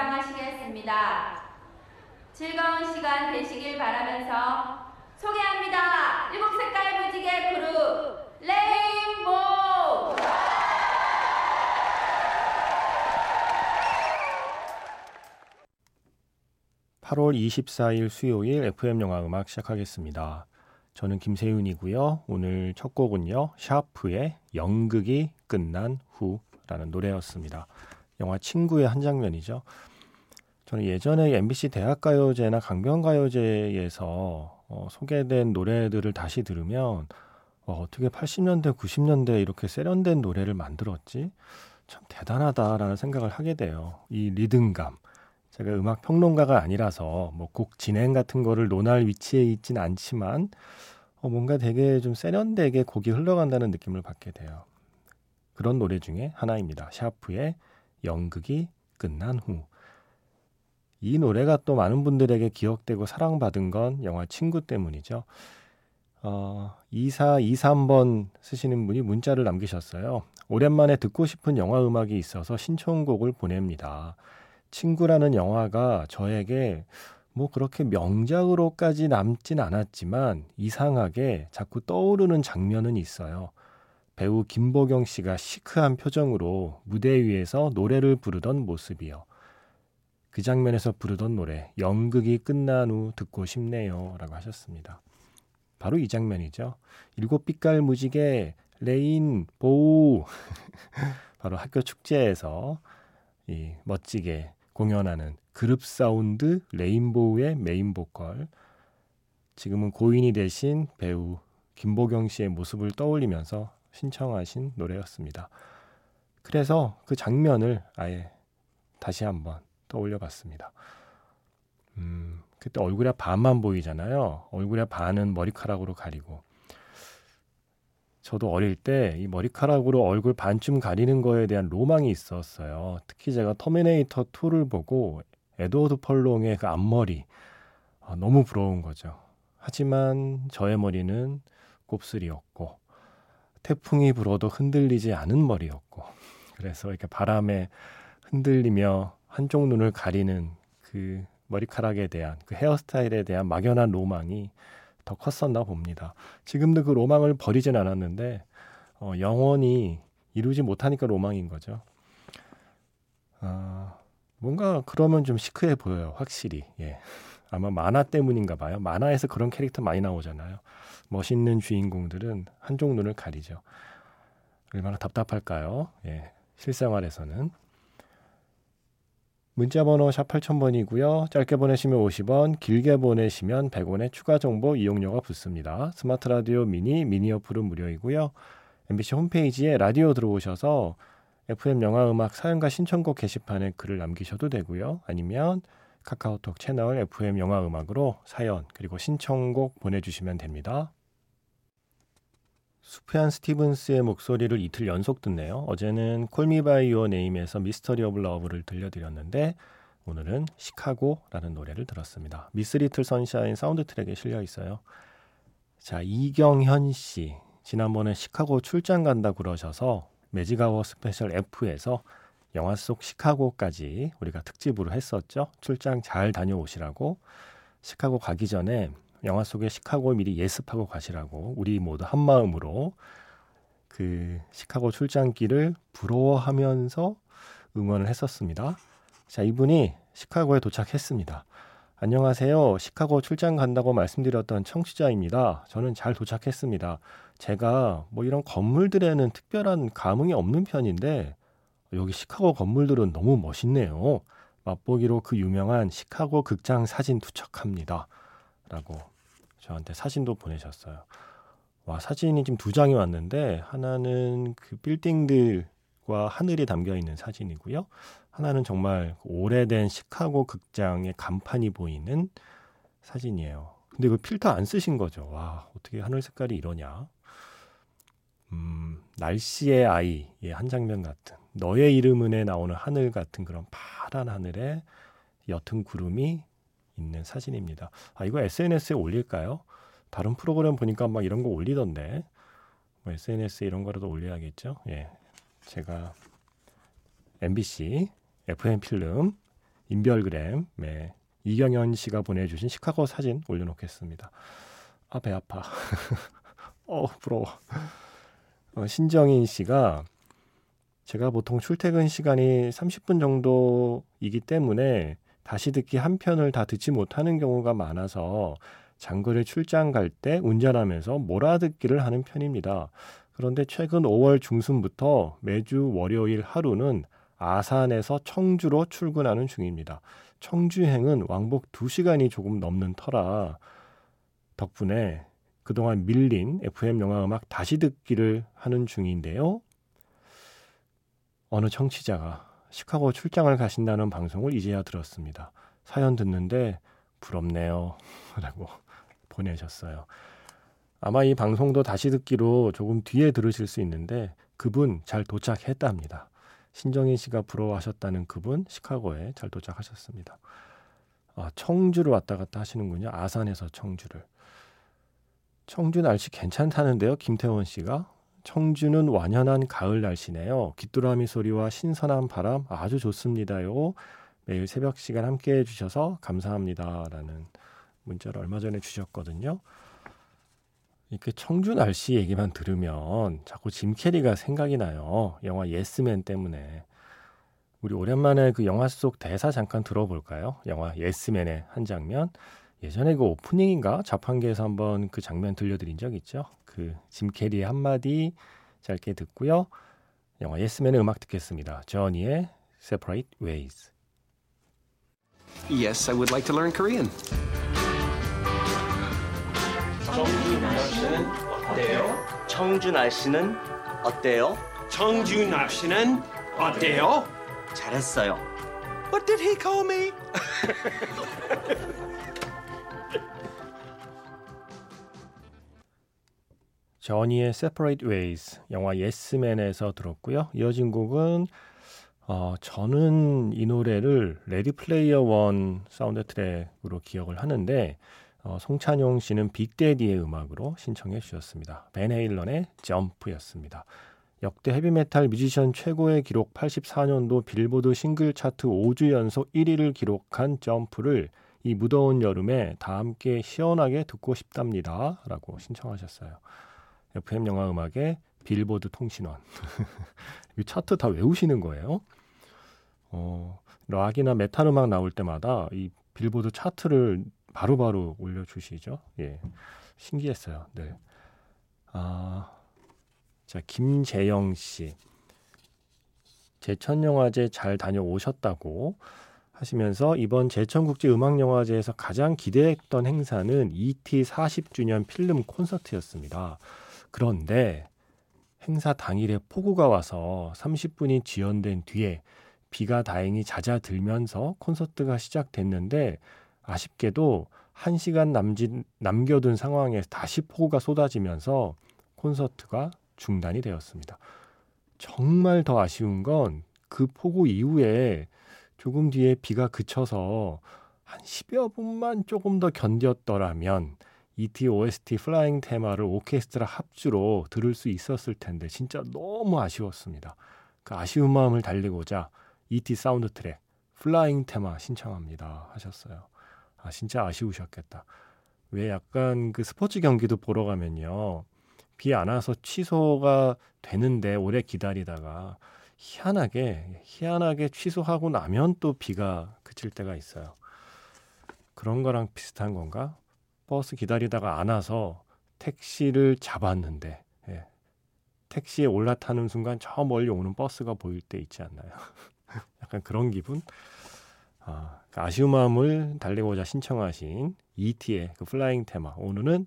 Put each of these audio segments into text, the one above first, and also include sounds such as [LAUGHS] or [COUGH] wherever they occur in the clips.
공연을 감상하시겠습니다. 즐거운 시간 되시길 바라면서 소개합니다. 일곱 색깔 무지개 그룹 레인보우! 8월 24일 수요일 FM 영화 음악 시작하겠습니다. 저는 김세윤이고요. 오늘 첫 곡은요. 샤프의 연극이 끝난 후라는 노래였습니다. 영화 친구의 한 장면이죠. 저는 예전에 MBC 대학가요제나 강변가요제에서 어, 소개된 노래들을 다시 들으면 어, 어떻게 80년대, 90년대 이렇게 세련된 노래를 만들었지? 참 대단하다라는 생각을 하게 돼요. 이 리듬감. 제가 음악 평론가가 아니라서 뭐 곡 진행 같은 거를 논할 위치에 있진 않지만 어, 뭔가 되게 좀 세련되게 곡이 흘러간다는 느낌을 받게 돼요. 그런 노래 중에 하나입니다. 샤프의 연극이 끝난 후. 이 노래가 또 많은 분들에게 기억되고 사랑받은 건 영화 친구 때문이죠. 어, 2423번 쓰시는 분이 문자를 남기셨어요. 오랜만에 듣고 싶은 영화 음악이 있어서 신청곡을 보냅니다. 친구라는 영화가 저에게 뭐 그렇게 명작으로까지 남진 않았지만 이상하게 자꾸 떠오르는 장면은 있어요. 배우 김보경 씨가 시크한 표정으로 무대 위에서 노래를 부르던 모습이요. 그 장면에서 부르던 노래, 연극이 끝난 후 듣고 싶네요. 라고 하셨습니다. 바로 이 장면이죠. 일곱 빛깔 무지개, 레인, 보우. [LAUGHS] 바로 학교 축제에서 이 멋지게 공연하는 그룹 사운드 레인보우의 메인 보컬. 지금은 고인이 되신 배우 김보경 씨의 모습을 떠올리면서 신청하신 노래였습니다. 그래서 그 장면을 아예 다시 한번 떠올려 봤습니다. 음, 그때 얼굴에 반만 보이잖아요. 얼굴에 반은 머리카락으로 가리고. 저도 어릴 때 이 머리카락으로 얼굴 반쯤 가리는 거에 대한 로망이 있었어요. 특히 제가 터미네이터 2를 보고 에드워드 펄롱의 그 앞머리 아, 너무 부러운 거죠. 하지만 저의 머리는 곱슬이었고 태풍이 불어도 흔들리지 않은 머리였고 그래서 이렇게 바람에 흔들리며 한쪽 눈을 가리는 그 머리카락에 대한 그 헤어스타일에 대한 막연한 로망이 더 컸었나 봅니다. 지금도 그 로망을 버리진 않았는데 어, 영원히 이루지 못하니까 로망인 거죠. 어, 뭔가 그러면 좀 시크해 보여요, 확실히. 예. 아마 만화 때문인가 봐요. 만화에서 그런 캐릭터 많이 나오잖아요. 멋있는 주인공들은 한쪽 눈을 가리죠. 얼마나 답답할까요? 예. 실생활에서는. 문자번호 샵 8000번이고요. 짧게 보내시면 50원, 길게 보내시면 100원의 추가 정보 이용료가 붙습니다. 스마트 라디오 미니, 미니 어플은 무료이고요. MBC 홈페이지에 라디오 들어오셔서 FM 영화 음악 사연과 신청곡 게시판에 글을 남기셔도 되고요. 아니면 카카오톡 채널 FM 영화 음악으로 사연 그리고 신청곡 보내주시면 됩니다. 수프얀 스티븐스의 목소리를 이틀 연속 듣네요. 어제는 Call Me by Your Name에서 Mystery of Love를 들려드렸는데 오늘은 시카고라는 노래를 들었습니다. Miss Little Sunshine 사운드 트랙에 실려 있어요. 자, 이경현 씨. 지난번에 시카고 출장 간다 그러셔서 매직아워 스페셜 F에서 영화 속 시카고까지 우리가 특집으로 했었죠. 출장 잘 다녀오시라고. 시카고 가기 전에 영화 속의 시카고 미리 예습하고 가시라고 우리 모두 한 마음으로 그 시카고 출장길을 부러워하면서 응원을 했었습니다. 자, 이분이 시카고에 도착했습니다. 안녕하세요. 시카고 출장 간다고 말씀드렸던 청취자입니다. 저는 잘 도착했습니다. 제가 뭐 이런 건물들에는 특별한 감흥이 없는 편인데 여기 시카고 건물들은 너무 멋있네요. 맛보기로 그 유명한 시카고 극장 사진 투척합니다. 라고 저한테 사진도 보내셨어요. 와, 사진이 지금 두 장이 왔는데 하나는 그 빌딩들과 하늘이 담겨 있는 사진이고요. 하나는 정말 오래된 시카고 극장의 간판이 보이는 사진이에요. 근데 그 필터 안 쓰신 거죠. 와, 어떻게 하늘 색깔이 이러냐. 음, 날씨의 아이의 한 장면 같은 너의 이름은에 나오는 하늘 같은 그런 파란 하늘에 옅은 구름이 있는 사진입니다. 아, 이거 SNS에 올릴까요? 다른 프로그램 보니까 막 이런 거 올리던데. 뭐 SNS 이런 거라도 올려야겠죠. 예, 제가 MBC, FM 필름, 인별그램, 네, 이경현 씨가 보내주신 시카고 사진 올려놓겠습니다. 아, 배 아파. [LAUGHS] 어, 부러워. 어, 신정인 씨가 제가 보통 출퇴근 시간이 30분 정도이기 때문에 다시 듣기 한 편을 다 듣지 못하는 경우가 많아서 장거리 출장 갈 때 운전하면서 몰아듣기를 하는 편입니다. 그런데 최근 5월 중순부터 매주 월요일 하루는 아산에서 청주로 출근하는 중입니다. 청주행은 왕복 2시간이 조금 넘는 터라 덕분에 그동안 밀린 FM 영화 음악 다시 듣기를 하는 중인데요. 어느 청취자가 시카고 출장을 가신다는 방송을 이제야 들었습니다. 사연 듣는데 부럽네요. [LAUGHS] 라고 보내셨어요. 아마 이 방송도 다시 듣기로 조금 뒤에 들으실 수 있는데 그분 잘 도착했답니다. 신정인 씨가 부러워하셨다는 그분 시카고에 잘 도착하셨습니다. 아, 청주를 왔다 갔다 하시는군요. 아산에서 청주를. 청주 날씨 괜찮다는데요. 김태원 씨가. 청주는 완연한 가을 날씨네요. 귀뚜라미 소리와 신선한 바람 아주 좋습니다요. 매일 새벽 시간 함께 해주셔서 감사합니다 라는 문자를 얼마 전에 주셨거든요. 이렇게 청주 날씨 얘기만 들으면 자꾸 짐 캐리가 생각이 나요. 영화 예스맨 때문에. 우리 오랜만에 그 영화 속 대사 잠깐 들어볼까요? 영화 예스맨의 한 장면. 예전에 그 오프닝인가 자판기에서 한번 그 장면 들려드린 적 있죠. 그 짐 캐리의 한마디 짧게 듣고요. 영화 예스맨의 음악 듣겠습니다. 저니의 Separate Ways. Yes, I would like to learn Korean. 청주 날씨는 어때요? 청주 날씨는 어때요? 청주 날씨는 어때요? 잘했어요. What did he call me? [LAUGHS] 저니의 Separate Ways 영화 예스맨에서 들었고요. 이어진 곡은 어, 저는 이 노래를 Ready Player One 사운드 트랙으로 기억을 하는데 어, 송찬용 씨는 Big Daddy의 음악으로 신청해 주셨습니다. 밴 헤일런의 점프였습니다. 역대 헤비메탈 뮤지션 최고의 기록 84년도 빌보드 싱글 차트 5주 연속 1위를 기록한 점프를 이 무더운 여름에 다 함께 시원하게 듣고 싶답니다. 라고 신청하셨어요. FM 영화 음악의 빌보드 통신원. [LAUGHS] 이 차트 다 외우시는 거예요. 어, 락이나 메탈 음악 나올 때마다 이 빌보드 차트를 바로 바로 올려주시죠. 예. 신기했어요. 네. 아, 자, 김재영 씨. 제천영화제 잘 다녀오셨다고 하시면서 이번 제천국제 음악영화제에서 가장 기대했던 행사는 ET 40주년 필름 콘서트였습니다. 그런데 행사 당일에 폭우가 와서 30분이 지연된 뒤에 비가 다행히 잦아들면서 콘서트가 시작됐는데 아쉽게도 1시간 남짓, 남겨둔 상황에서 다시 폭우가 쏟아지면서 콘서트가 중단이 되었습니다. 정말 더 아쉬운 건 그 폭우 이후에 조금 뒤에 비가 그쳐서 한 10여 분만 조금 더 견뎠더라면 ET OST Flying Theme를 오케스트라 합주로 들을 수 있었을 텐데 진짜 너무 아쉬웠습니다. 그 아쉬운 마음을 달래고자 ET 사운드 트랙 Flying Theme 신청합니다 하셨어요. 아 진짜 아쉬우셨겠다. 왜 약간 그 스포츠 경기도 보러 가면요. 비가 와서 취소가 되는데 오래 기다리다가 희한하게 희한하게 취소하고 나면 또 비가 그칠 때가 있어요. 그런 거랑 비슷한 건가? 버스 기다리다가 안 와서 택시를 잡았는데 예. 택시에 올라타는 순간 저 멀리 오는 버스가 보일 때 있지 않나요? [LAUGHS] 약간 그런 기분? 아, 그 아쉬운 마음을 달래고자 신청하신 ET의 그 Flying Theme 오늘은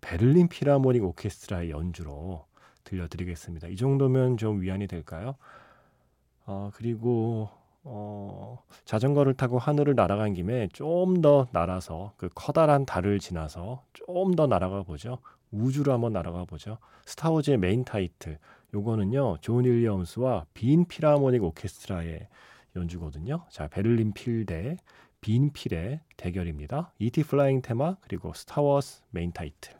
베를린 필하모닉 오케스트라의 연주로 들려드리겠습니다. 이 정도면 좀 위안이 될까요? 어, 그리고 어, 자전거를 타고 하늘을 날아간 김에 좀 더 날아서 그 커다란 달을 지나서 좀 더 날아가 보죠. 우주로 한번 날아가 보죠. 스타워즈의 메인 타이틀. 요거는요. 존 윌리엄스와 빈 필하모닉 오케스트라의 연주거든요. 자, 베를린 필대 빈 필의 대결입니다. E.T. Flying Theme 그리고 스타워즈 메인 타이틀.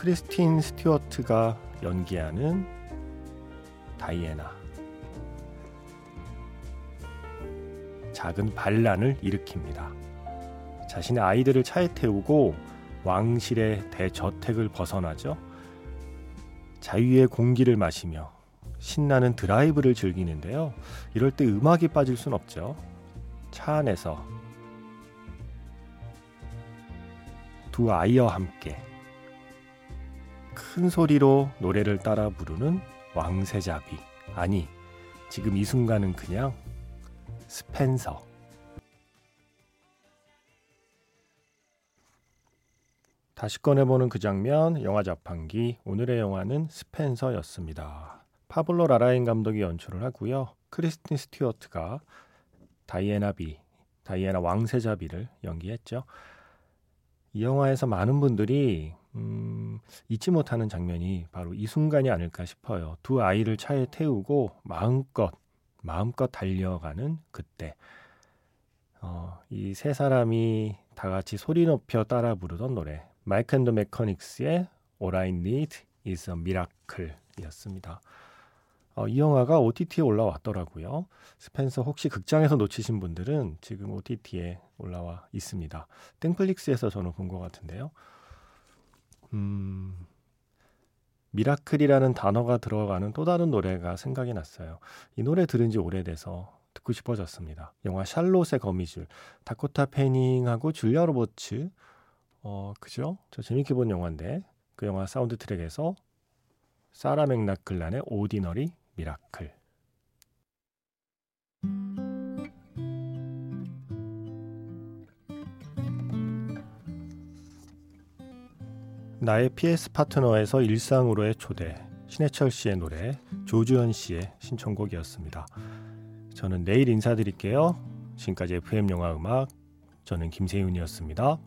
크리스틴 스튜어트가 연기하는 다이애나. 작은 반란을 일으킵니다. 자신의 아이들을 차에 태우고 왕실의 대저택을 벗어나죠. 자유의 공기를 마시며 신나는 드라이브를 즐기는데요. 이럴 때 음악이 빠질 순 없죠. 차 안에서 두 아이와 함께 큰 소리로 노래를 따라 부르는 왕세자비. 아니, 지금 이 순간은 그냥 스펜서. 다시 꺼내보는 그 장면, 영화 자판기. 오늘의 영화는 스펜서였습니다. 파블로 라라인 감독이 연출을 하고요. 크리스틴 스튜어트가 다이애나 비, 다이애나 왕세자비를 연기했죠. 이 영화에서 많은 분들이 음, 잊지 못하는 장면이 바로 이 순간이 아닐까 싶어요. 두 아이를 차에 태우고 마음껏 마음껏 달려가는 그때 어, 이 세 사람이 다 같이 소리 높여 따라 부르던 노래 마이크 앤더 메커닉스의 All I Need is a Miracle이었습니다. 어, 이 영화가 OTT에 올라왔더라고요. 스펜서 혹시 극장에서 놓치신 분들은 지금 OTT에 올라와 있습니다. 땡플릭스에서 저는 본 것 같은데요. 음, miracle이라는 단어가 들어가는 또 다른 노래가 생각이 났어요. 이 노래 들은 지 오래돼서 듣고 싶어졌습니다. 영화 샬롯의 거미줄, 다코타 패닝하고 줄리아 로버츠, 어, 그죠? 저 재밌게 본 영화인데 그 영화 사운드 트랙에서 사라 맥락클란의 Ordinary Miracle. 나의 PS 파트너에서 일상으로의 초대 신해철 씨의 노래 조주현 씨의 신청곡이었습니다. 저는 내일 인사드릴게요. 지금까지 FM 영화 음악 저는 김세윤이었습니다.